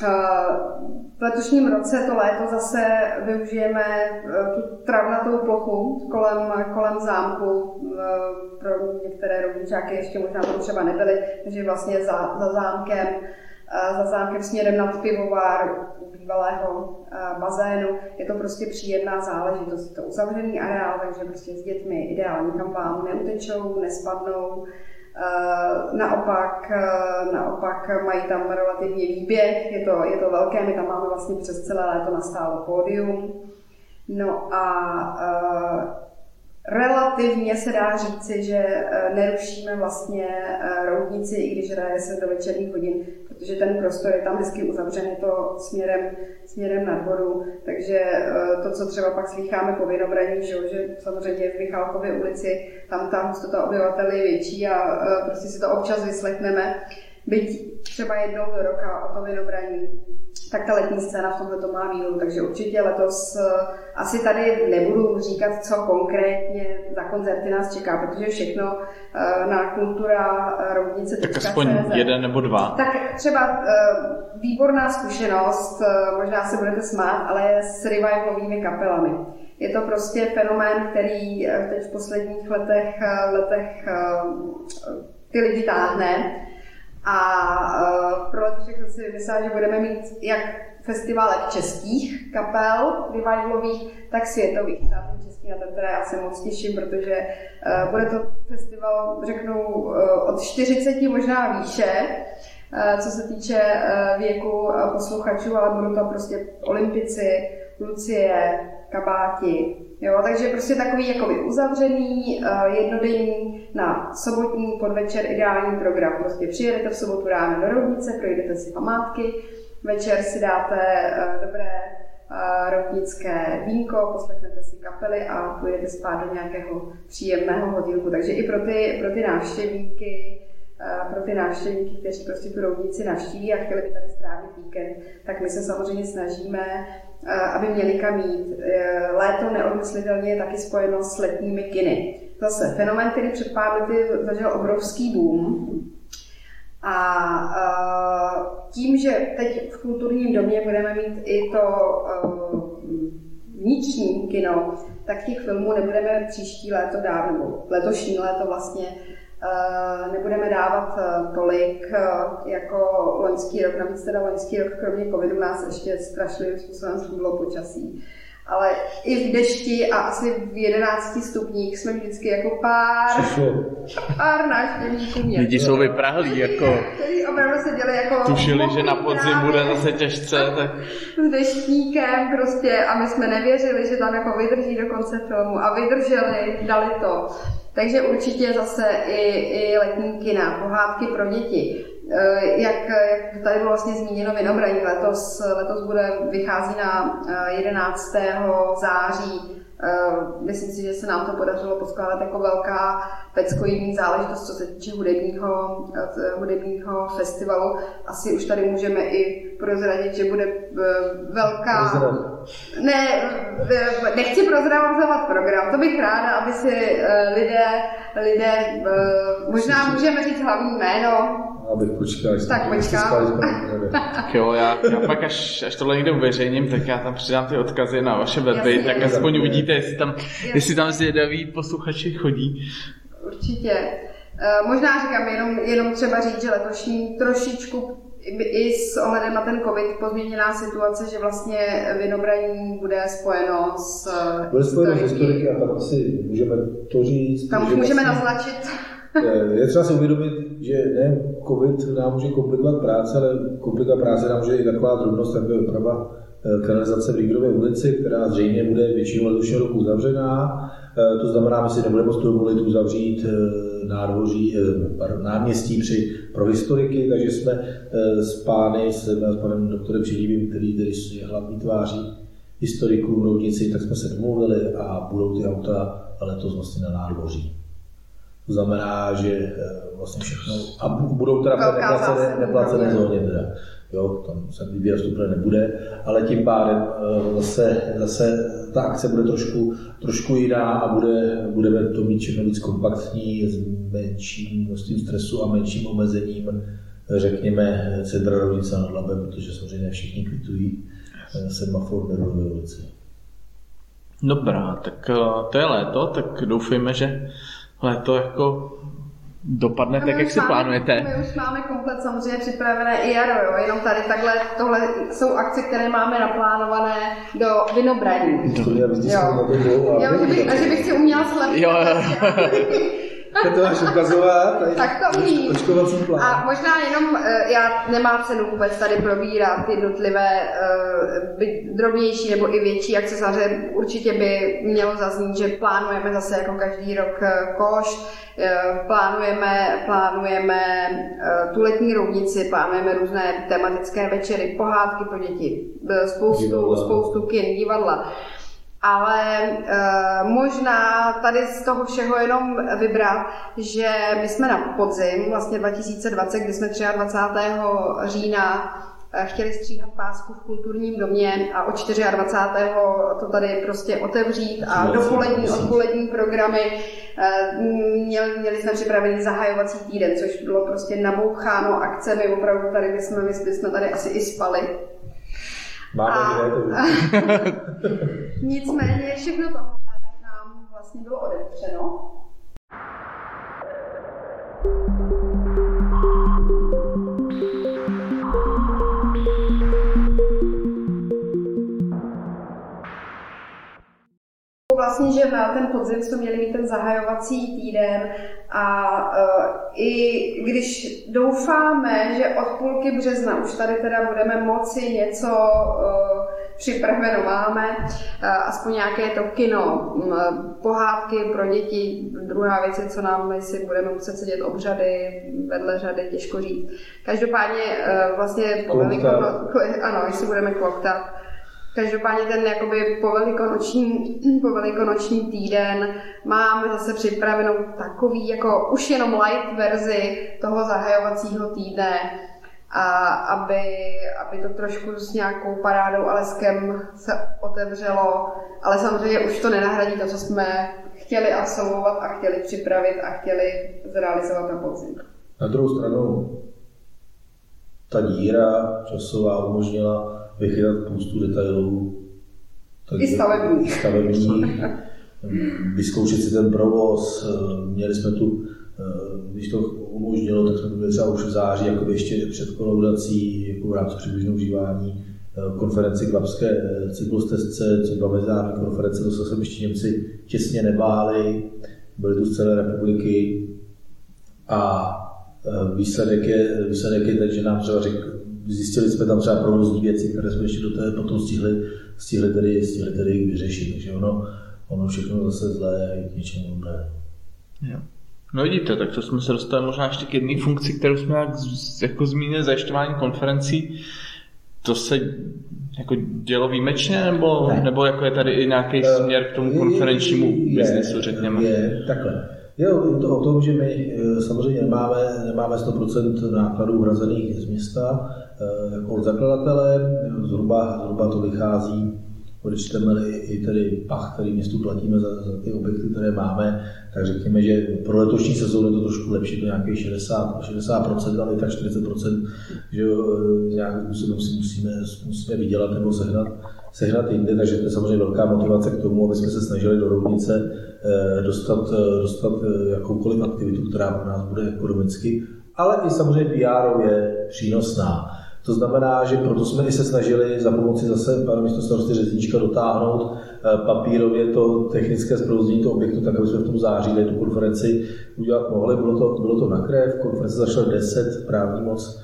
V letošním roce to léto zase využijeme eh, tu travnatou plochu kolem, kolem zámku. Eh, pro některé rovničáky ještě možná tam třeba nebyly, takže vlastně za, za zámkem eh, za zámkem směrem nad pivovár u bývalého bazénu. Je to prostě příjemná záležitost. Je to uzavřený areál, takže prostě s dětmi ideálně kam vám neutečou, nespadnou. Eh, naopak, eh, naopak mají tam relativně výběh, je to, je to velké, my tam máme vlastně přes celé léto nastálo pódium. No a uh, relativně se dá říci, že nerušíme vlastně roudnici, i když hraje se do večerních hodin, protože ten prostor je tam hezky uzavřený to směrem, směrem nad vodu, takže eh, to, co třeba pak slýcháme po Vinobraní, že, že samozřejmě v Michalkově ulici tam ta hustota obyvatel je větší a eh, prostě si to občas vyslechneme, byť třeba jednou do roka o to Vinobraní tak ta letní scéna v tomhle to má výhodu, takže určitě letos eh, asi tady nebudu říkat, co konkrétně za koncerty nás čeká, protože všechno eh, na kultura eh, rovnice Tak aspoň CZ. jeden nebo dva. Tak třeba výborná zkušenost, možná se budete smát, ale je s revivalovými kapelami. Je to prostě fenomén, který teď v posledních letech, letech ty lidi táhne a uh, pro letošek jsem si vymyslela, že budeme mít jak festivalek českých kapel revivalových, tak světových. Na ten český, na ten teda já se moc těším, protože uh, bude to festival, řeknu, uh, od 40 možná výše, uh, co se týče uh, věku posluchačů, ale budou to prostě olympici, Lucie, kabáti, Jo, takže prostě takový jakoby uzavřený, uh, jednodenní na sobotní podvečer ideální program. Prostě přijedete v sobotu ráno do Roudnice, projdete si památky, večer si dáte uh, dobré uh, rovnické vínko, poslechnete si kapely a půjdete spát do nějakého příjemného hodinku. Takže i pro ty, pro ty návštěvníky pro ty návštěvníky, kteří prostě tu roudnici navštíví a chtěli by tady strávit víkend, tak my se samozřejmě snažíme aby měli kam jít. E, léto neodmyslitelně je taky spojeno s letními kiny. Zase fenomén, který před pár lety zažil obrovský boom. A tím, že teď v kulturním domě budeme mít i to vnitřní kino, tak těch filmů nebudeme příští léto dát, nebo letošní léto vlastně Eh, nebudeme dávat eh, tolik eh, jako loňský rok. Navíc teda loňský rok kromě covidu nás ještě strašlivým způsobem zhudlo počasí. ale i v dešti a asi v 11 stupních jsme vždycky jako pár, pár návštěvníků měli. Lidi jsou vyprahlí, jako... Kteří opravdu se děli jako... Tušili, že na podzim bude zase těžce, tak... S deštníkem prostě a my jsme nevěřili, že tam jako vydrží do konce filmu a vydrželi, dali to. Takže určitě zase i, i letní kina, pohádky pro děti. Eh, jak, jak tady bylo vlastně zmíněno Vinobraní, letos, letos bude, vychází na 11. Eh, září myslím si, že se nám to podařilo poskládat jako velká peckojídní záležitost, co se týče hudebního, eh, hudebního festivalu. Asi už tady můžeme i prozradit, že bude eh, velká... Ne, nechci prozrazovat program, to bych ráda, aby si lidé, lidé možná můžeme říct hlavní jméno, abych počkal, až tak počkám. tak jo, já, já pak až, až tohle někde uveřejním, tak já tam přidám ty odkazy na vaše weby, tak aspoň uvidíte, jestli tam, jestli tam zvědaví posluchači chodí. Určitě. Uh, možná říkám jenom, jenom třeba říct, že letošní trošičku i s ohledem na ten covid pozměněná situace, že vlastně vinobraní bude spojeno s Bude spojeno s historiky a tam asi můžeme to říct. Tam už můžeme vlastně... naznačit. Je třeba si uvědomit, že ne COVID nám může komplikovat práce, ale komplikovat práce nám může i taková drobnost, jako je oprava eh, kanalizace v Rígrově ulici, která zřejmě bude většinou letošního roku uzavřená. Eh, to znamená, my si nebudeme moct dovolit uzavřít eh, nádvoří, náměstí při, pro historiky, takže jsme s pány, s, panem doktorem Přidívým, který, který je hlavní tváří historiků v Roudnici, tak jsme se domluvili a budou ty auta letos vlastně na nádvoří. To znamená, že eh, vlastně všechno, a budou teda neplacené, neplacené zóně teda. Jo, tam se výběr vstupné nebude, ale tím pádem eh, zase, zase ta akce bude trošku, trošku jiná a bude, budeme to mít všechno víc kompaktní, s menším množstvím stresu a menším omezením, řekněme, centra rovnice nad Labem, protože samozřejmě všichni kvitují eh, semafor v ulici. Dobrá, tak to je léto, tak doufejme, že to jako dopadne tak, jak si máme, plánujete. My už máme komplet samozřejmě připravené i jaro, jo? jenom tady takhle, tohle jsou akce, které máme naplánované do vinobraní. Do... Jo. Jo, že bych, a že bych si uměla slepit. Jo, jo. To máš ukazovat. Tak to umí. A možná jenom, eh, já nemá cenu vůbec tady probírat jednotlivé uh, drobnější nebo i větší akcesáře. Určitě by mělo zaznít, že plánujeme zase jako každý rok eh, koš, plánujeme, plánujeme tu letní rovnici, plánujeme různé tematické večery, pohádky pro děti, spoustu, spoustu kin, divadla ale uh, možná tady z toho všeho jenom vybrat, že my jsme na podzim, vlastně 2020, kdy jsme 23. října eh, chtěli stříhat pásku v kulturním domě a od 24. to tady prostě otevřít a dopolední, odpolední programy. Eh, měli, měli jsme připravený zahajovací týden, což bylo prostě naboucháno akcemi, opravdu tady bychom, my jsme tady asi i spali. Máme a... Nicméně všechno tohle nám vlastně bylo odepřeno. Vlastně, že na ten podzim jsme měli mít ten zahajovací týden a uh, i když doufáme, že od půlky března už tady teda budeme moci něco uh, připraveno máme, uh, aspoň nějaké to kino, um, pohádky pro děti, druhá věc je, co nám, jestli budeme muset sedět obřady, vedle řady, těžko říct. Každopádně uh, vlastně po ano, jestli budeme kloktat, Každopádně ten jakoby povelikonoční, povelikonoční týden máme zase připravenou takový jako už jenom light verzi toho zahajovacího týdne, a aby, aby to trošku s nějakou parádou a leskem se otevřelo, ale samozřejmě už to nenahradí to, co jsme chtěli absolvovat a chtěli připravit a chtěli zrealizovat na podzim. Na druhou stranu, ta díra časová umožnila vychytat spoustu detailů. I stavebních. stavebních. vyzkoušet si ten provoz. Měli jsme tu, když to umožnilo, tak jsme to měli třeba už v září, jako ještě před kolaudací, jako v rámci předběžného užívání konferenci Klapské cyklostezce, třeba mezinárodní konference, to se ještě Němci těsně nebáli, byly tu z celé republiky a výsledek je, výsledek je ten, že nám třeba řekl, zjistili jsme tam třeba provozní věci, které jsme ještě do té potom stihli, stihli, tedy, stihli tedy vyřešit. Takže ono, ono všechno zase zlé je k něčemu dobré. Jo. No vidíte, tak to jsme se dostali možná ještě k jedné funkci, kterou jsme jak, jako zmínili zajišťování konferencí. To se jako dělo výjimečně, nebo, ne. nebo jako je tady i nějaký uh, směr k tomu konferenčnímu je, biznesu, řekněme? Je, takhle. Je to o tom, že my eh, samozřejmě nemáme, nemáme 100% nákladů hrazených z města jako od zakladatele, zhruba, zhruba to vychází odečteme i tedy pach, který městu platíme za, za ty objekty, které máme, tak řekněme, že pro letošní sezónu je to trošku lepší, to nějakých 60, 60% ale tak 40%, že eh, nějakým způsobem si musíme, musíme vydělat nebo sehnat, sehnat jinde, takže to je samozřejmě velká motivace k tomu, aby jsme se snažili do rovnice eh, dostat, eh, dostat jakoukoliv aktivitu, která pro nás bude ekonomicky, ale i samozřejmě PR je přínosná. To znamená, že proto jsme i se snažili za pomoci zase pana místo starosty Řezníčka dotáhnout eh, papírově to technické zprovoznění toho objektu, tak aby jsme v tom září tu konferenci udělat mohli. Bylo to, bylo to na krev, konference začala 10, právní moc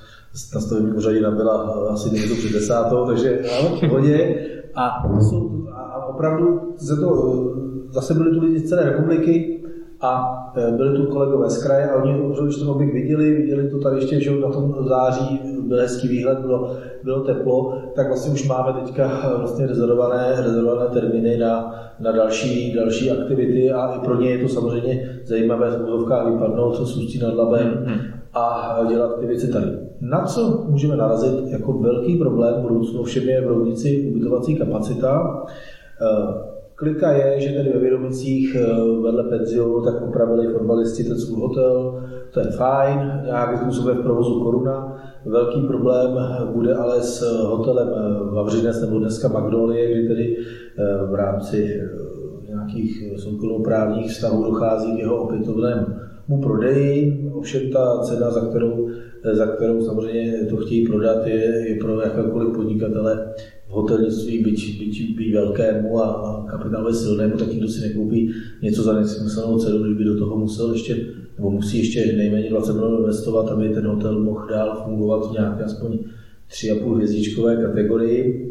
na stavebním úřadě nabyla eh, asi něco před desátou, takže ano, v pohodě. A, a opravdu se to, zase byli tu lidi z celé republiky, a e, byli tu kolegové z kraje a oni už ten objekt viděli, viděli to tady ještě, že na tom září byl hezký výhled, bylo, bylo teplo, tak vlastně už máme teďka e, vlastně rezervované, rezervované termíny na, na další, další aktivity a i pro ně je to samozřejmě zajímavé v úzovkách vypadnout, co Ústí nad Labem mm-hmm. a dělat ty věci tady. Na co můžeme narazit jako velký problém v budoucnu, všem je v rovnici ubytovací kapacita. Klika je, že tady ve Vědomicích eh, vedle penzionu tak opravili fotbalisti ten svůj hotel, to je fajn, nějakým způsobem v provozu koruna. Velký problém bude ale s hotelem eh, Vavřinec nebo dneska Magnolie, kdy tedy eh, v rámci nějakých soukromoprávních vztahů dochází k jeho opětovnému prodeji. Ovšem ta cena, za kterou, za kterou samozřejmě to chtějí prodat, je, je pro jakékoliv podnikatele hotelnictví, byť, byť, byť velkému a, a kapitálově silnému, tak nikdo si nekoupí něco za nesmyslnou cenu, kdyby do toho musel ještě, nebo musí ještě nejméně 20 milionů investovat, aby ten hotel mohl dál fungovat v nějaké aspoň 3,5 hvězdičkové kategorii.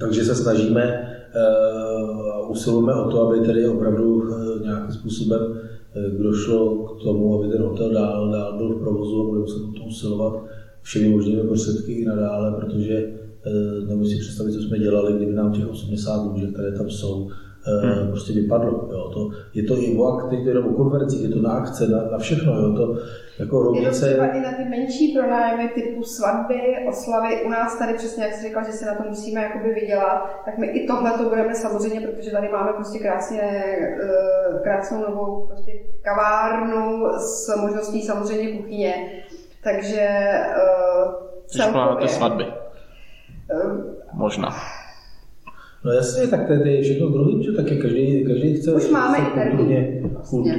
Takže se snažíme uh, usilujeme o to, aby tedy opravdu uh, nějakým způsobem uh, došlo k tomu, aby ten hotel dál, dál byl v provozu a budeme se to usilovat všemi možnými prostředky i nadále, protože Eh, nebo si představit, co jsme dělali, kdyby nám těch 80 lůžek, které tam jsou, eh, hmm. prostě vypadlo. Jo. To, je to i o akci, to je o konferencích, je to na akce, na, na všechno. Jo. To, jako rovnice... Je to třeba i na ty menší pronájmy typu svatby, oslavy. U nás tady přesně, jak jsi říkal, že si na to musíme jakoby vydělat, tak my i tohle to budeme samozřejmě, protože tady máme prostě krásně, eh, krásnou novou prostě kavárnu s možností samozřejmě kuchyně. Takže celkově... svatby. Možná. No jasně, tak to je všechno druhý, že taky každý, každý chce, Už máme chce kulturně,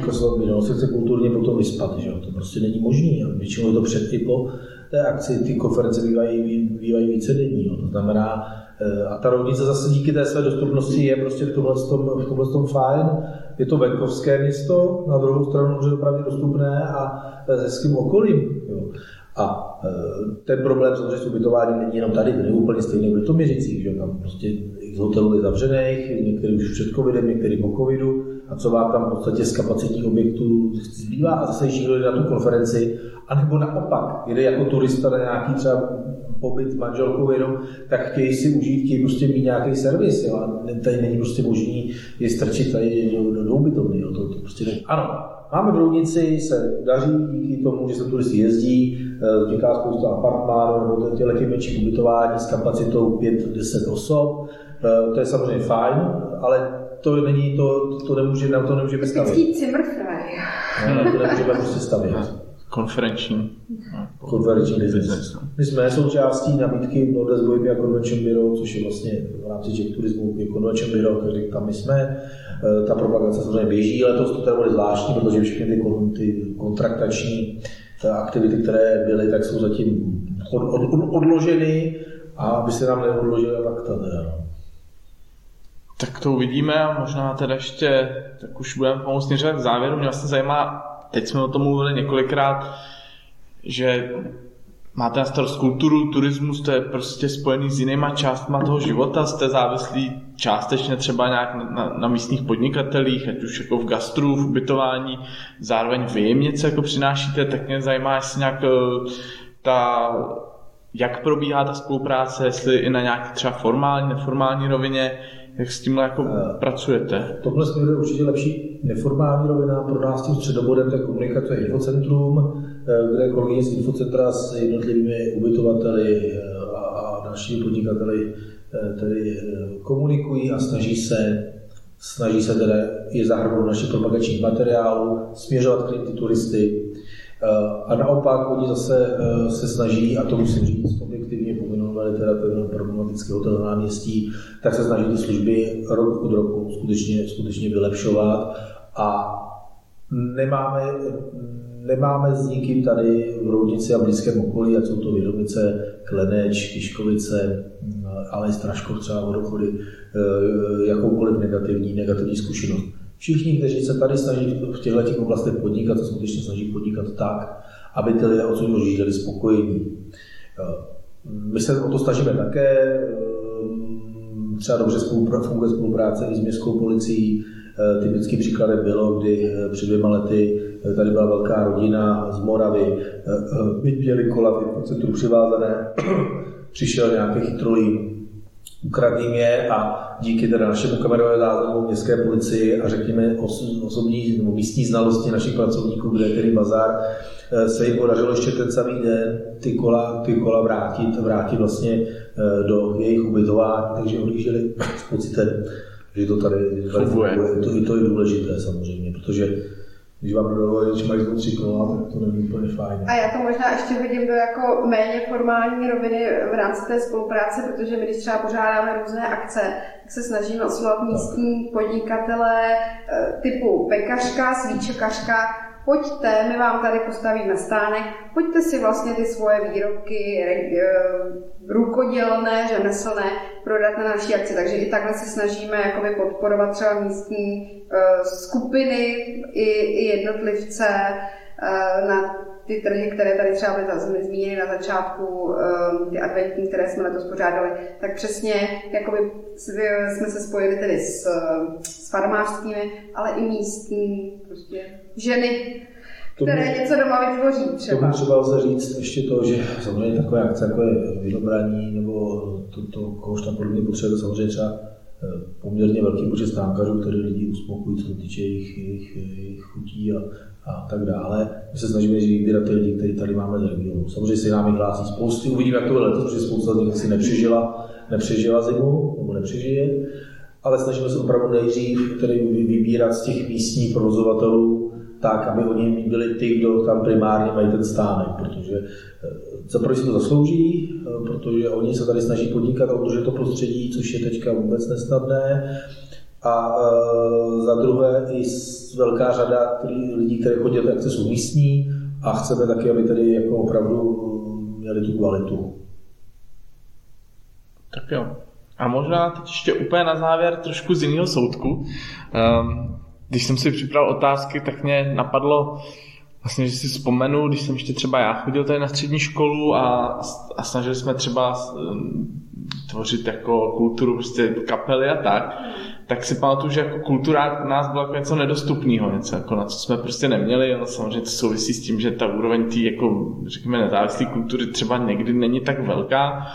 kulturně, no, se chce kulturně potom vyspat, že jo? to prostě není možný. Většinou je to před i po té akci, ty konference bývají, bývají více denní. No. To znamená, eh, a ta rovnice zase díky té své dostupnosti je prostě v tomhle, tom, v tomhle tom fajn. Je to venkovské město, na druhou stranu je opravdu dostupné a s hezkým okolím. Jo. A e, ten problém samozřejmě s ubytováním není jenom tady, to je úplně stejný v Litoměřicích, že tam prostě z hotelů je zavřených, některý už před covidem, některý po covidu, a co vám tam v podstatě z kapacitních objektů zbývá? A zase již na tu konferenci, anebo naopak, jde jako turista na nějaký třeba pobyt s manželkou jenom, tak chtějí si užít, chtějí prostě mít nějaký servis, jo, a tady není prostě možný je strčit tady do, do, do ubytovny, jo, to, to prostě ne. Ano, máme v se daří díky tomu, že se turisti jezdí, Eh, vzniká spousta apartmánů nebo těch menších ubytování s kapacitou 5-10 osob. Eh, to je samozřejmě fajn, ale to není, to, to nemůže, na to nemůžeme stavět. Typický Zimmerfrei. No, to nemůžeme prostě stavět. Konferenční. Konferenční business. My jsme součástí nabídky Nordes Bohemia Convention Bureau, což je vlastně v rámci Czech turismu je Convention Bureau, každý tam my jsme. Eh, ta propagace samozřejmě běží, letos to teda bude zvláštní, protože všechny ty, ty kontraktační aktivity, které byly, tak jsou zatím od, od, odloženy a aby se nám neodložila fakta teda, no. Tak to uvidíme a možná teda ještě, tak už budeme pomoct směřovat k závěru. Mě vlastně zajímá, teď jsme o tom mluvili několikrát, že máte na starost kulturu, turismus, to je prostě spojený s jinýma částma toho života, jste závislí částečně třeba nějak na, na místních podnikatelích, ať už jako v gastru, v ubytování, zároveň vy jim něco jako přinášíte, tak mě zajímá, jestli nějak eh, ta, jak probíhá ta spolupráce, jestli i na nějaké třeba formální, neformální rovině, jak s tím jako uh, pracujete? V tomhle směru je určitě lepší neformální rovina. Pro nás tím středobodem komunikace je infocentrum, eh, kde kolegyně z infocentra s jednotlivými ubytovateli eh, a, a dalšími podnikateli tedy komunikují a snaží se snaží se teda je zahrnout naše propagační materiálu, směřovat klienty turisty. A naopak oni zase se snaží, a to musím říct objektivně, pojmenovali teda ten problematický hotel na náměstí, tak se snaží ty služby rok od roku skutečně, skutečně vylepšovat a nemáme, nemáme s nikým tady v Roudnici a blízkém okolí, ať jsou to Vědomice, Kleneč, Kiškovice, ale i Straškov třeba od okolí, eh, jakoukoliv negativní, negativní zkušenost. Všichni, kteří se tady snaží v těchto těch oblastech podnikat, se skutečně snaží podnikat tak, aby ty lidé odsud žili spokojení. Eh, my se o to snažíme také, ehm, třeba dobře funguje spolupráce i s městskou policií. Eh, typickým příkladem bylo, kdy eh, před dvěma lety eh, tady byla velká rodina z Moravy, měli kola v centru přivázané, přišel nějaký chytrolý ukradl je a díky teda našemu kamerové záznamu městské policii a řekněme osobní nebo místní znalosti našich pracovníků, kde je tedy bazár, eh, se jim podařilo ještě ten samý den ty kola, ty kola vrátit, vrátit vlastně eh, do jejich ubytování, takže odjížděli s pocitem, že to tady, tady funguje. To, I to je důležité samozřejmě, protože když vám dodalo, že mají tři kola, tak to není úplně fajn. A já to možná ještě vidím do jako méně formální roviny v rámci té spolupráce, protože my když třeba pořádáme různé akce, se snažíme oslovovat místní podnikatele eh, typu pekařka, svíčekařka, pojďte, my vám tady postavíme stánek, pojďte si vlastně ty svoje výrobky rukodělné, řemeslné prodat na naší akci. Takže i takhle se snažíme jakoby podporovat třeba místní uh, skupiny i, i jednotlivce na ty trhy, které tady třeba byly zmíněny na začátku, um, ty adventní, které jsme letos pořádali, tak přesně jakoby jsme se spojili tedy s, s farmářskými, ale i místní prostě ženy, tomu, které něco doma vytvoří třeba. Tomu třeba lze říct ještě to, že samozřejmě takové akce, jako je vydobraní nebo to, to kohož tam podobně potřebuje, samozřejmě třeba eh, poměrně velký počet stánkařů, který lidi uspokojí, co se týče jejich, jejich, jejich chutí a, a tak dále. My se snažíme vybírat ty lidi, kteří tady máme z regionu. Samozřejmě se nám hlásí spousty, uvidíme, jak to bude letos, protože spousta z nich si nepřežila, nepřežila zimu nebo nepřežije, ale snažíme se opravdu nejdřív tedy vybírat z těch místních provozovatelů, tak, aby oni byli ty, kdo tam primárně mají ten stánek, protože eh, za prvé si to zaslouží, eh, protože oni se tady snaží podnikat a udržet to prostředí, což je teďka vůbec nesnadné. A e, za druhé i velká řada lidí, kteří chodí do akce, jsou místní a chceme taky, aby tady jako opravdu měli tu kvalitu. Tak jo. A možná teď ještě úplně na závěr trošku z jiného soudku. Um, když jsem si připravil otázky, tak mě napadlo, vlastně, že si vzpomenu, když jsem ještě třeba já chodil tady na střední školu a, a snažili jsme třeba um, tvořit jako kulturu, prostě kapely a tak, tak si pamatuju, že jako kultura nás byla jako něco nedostupného, něco jako na co jsme prostě neměli, ale samozřejmě to souvisí s tím, že ta úroveň té jako, řekněme, nezávislé kultury třeba někdy není tak velká,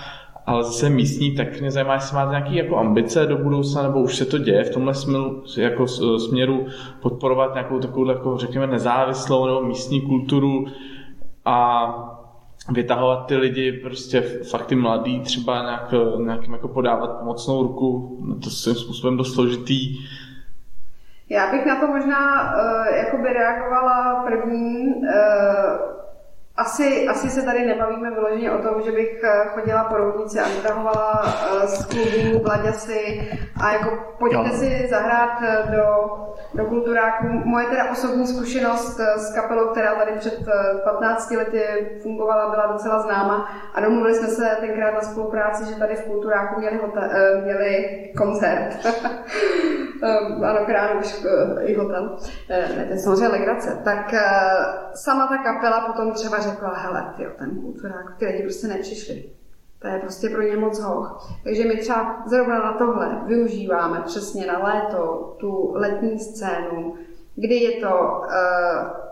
ale zase místní, tak mě zajímá, jestli máte nějaké jako ambice do budoucna, nebo už se to děje v tomhle směru, jako směru podporovat nějakou takovou, jako řekněme, nezávislou nebo místní kulturu a vytahovat ty lidi, prostě fakt ty mladý, třeba nějak, nějakým jako podávat pomocnou ruku, no to svým způsobem dost složitý. Já bych na to možná uh, jakoby reagovala první, uh, asi, asi se tady nebavíme vyloženě o tom, že bych eh, chodila po roudnici a vytahovala eh, z klubů Vlaďasy a jako pojďte si zahrát eh, do, do kulturáku. Moje teda osobní zkušenost s kapelou, která tady před 15 lety fungovala, byla docela známa a domluvili jsme se tenkrát na spolupráci, že tady v kulturáku měli, hotel, měli koncert. ano, Kránuš i hotel. Ne, to je samozřejmě legrace. Tak sama ta kapela potom třeba řekla, hele, tyjo, ten kulturák, ty lidi prostě nepřišli. To je prostě pro ně moc hoch. Takže my třeba zrovna na tohle využíváme přesně na léto tu letní scénu, kdy je to, uh,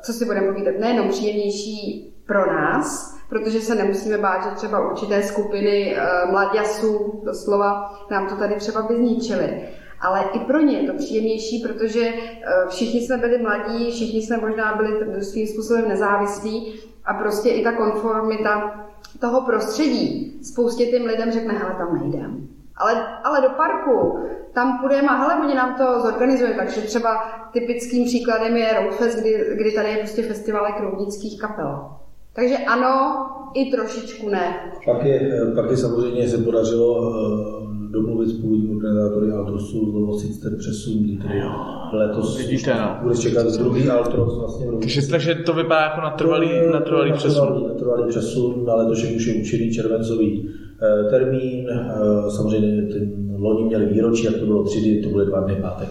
co si budeme povídat, nejenom příjemnější pro nás, protože se nemusíme bát, že třeba určité skupiny uh, mladěsů, doslova, nám to tady třeba by zničily. Ale i pro ně je to příjemnější, protože uh, všichni jsme byli mladí, všichni jsme možná byli svým způsobem nezávislí a prostě i ta konformita toho prostředí spoustě těm lidem řekne, hele, tam nejdem. Ale, ale do parku, tam půjdeme a hele, oni nám to zorganizuje, takže třeba typickým příkladem je Roadfest, kdy, kdy tady je prostě festival kroudnických kapel. Takže ano, i trošičku ne. Pak je, pak je samozřejmě se podařilo eh, domluvit s původními organizátory Altrosu, zlovosit ten přesun, kdy tedy letos Vidíte, no. bude čekat druhý Altros vlastně takže, takže to vypadá jako natrvalý, natrvalý přesun. Natrvalý přesun, na letošek už je určený červencový eh, termín. Eh, samozřejmě ten loni měli výročí, jak to bylo tři dny, to byly dva dny pátek.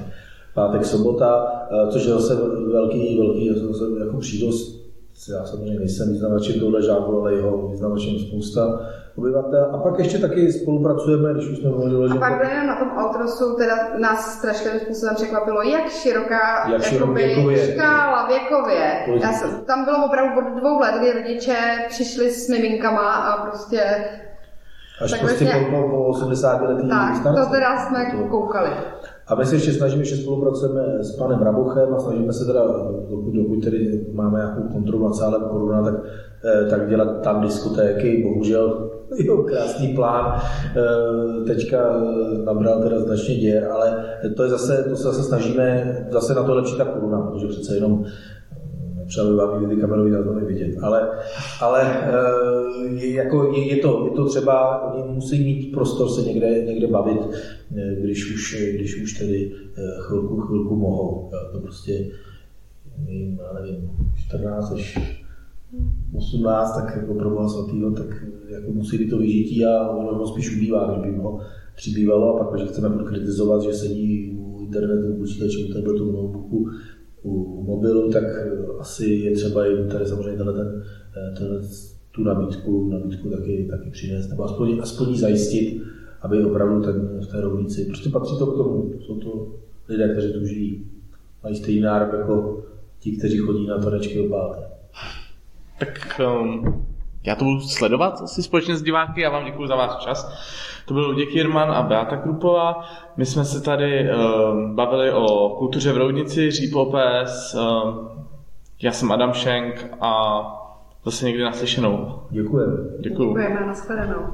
Pátek, sobota, eh, což je zase velký, velký jako přídost. Já samozřejmě nejsem vyznavačem tohle žádnou, ale jeho vyznavačem spousta obyvatel. A pak ještě taky spolupracujeme, když už jsme mluvili. A pak že... na tom Altrosu teda nás strašlivým způsobem překvapilo, jak široká jak jakoby, věkově. škála věkově. Já jsem, tam bylo opravdu od dvou let, kdy rodiče přišli s miminkama a prostě Až tak prostě vlastně, po, po 80 letých Tak, to teda jsme to. koukali. A my se ještě snažíme, že spolupracujeme s panem Rabuchem a snažíme se teda, dokud, dokud tedy máme nějakou kontrolu nad sálem koruna, tak, eh, tak dělat tam diskotéky. Bohužel jo, krásný plán eh, teďka nabral teda značně děr, ale to je zase, to se zase snažíme, zase na to lepší ta koruna, protože přece jenom by vám ty kamerový záznamy vidět. Ale, ale eh, je, jako je, je, to, je to třeba, oni musí mít prostor se někde, někde bavit, eh, když už, když už tedy chvilku, chvilku mohou. To prostě, nevím, já nevím, 14 až 18, tak jako pro Boha svatýho, tak jako musí to vyžití a ono spíš ubývá, než by ho přibývalo a pak, když chceme kritizovat, že sedí u internetu, u počítače, u tabletu, u notebooku, u mobilu, tak asi je třeba jim tady samozřejmě tenhle, ten, tenhle, tu nabídku, nabídku taky, taky přinést, nebo aspoň, aspoň zajistit, aby opravdu ten, v té rovnici, prostě patří to k tomu, jsou to lidé, kteří tu žijí, mají stejný nárok jako ti, kteří chodí na tanečky o páté. Tak um, já to budu sledovat asi společně s diváky. Já vám děkuji za váš čas. To byl Luděk Jirman a Beata Krupová. My jsme se tady um, bavili o kultuře v Roudnici, Říp OPS. Um, já jsem Adam Šenk a zase někdy naslyšenou. Děkujeme. Děkuji. Děkujeme, nashledanou.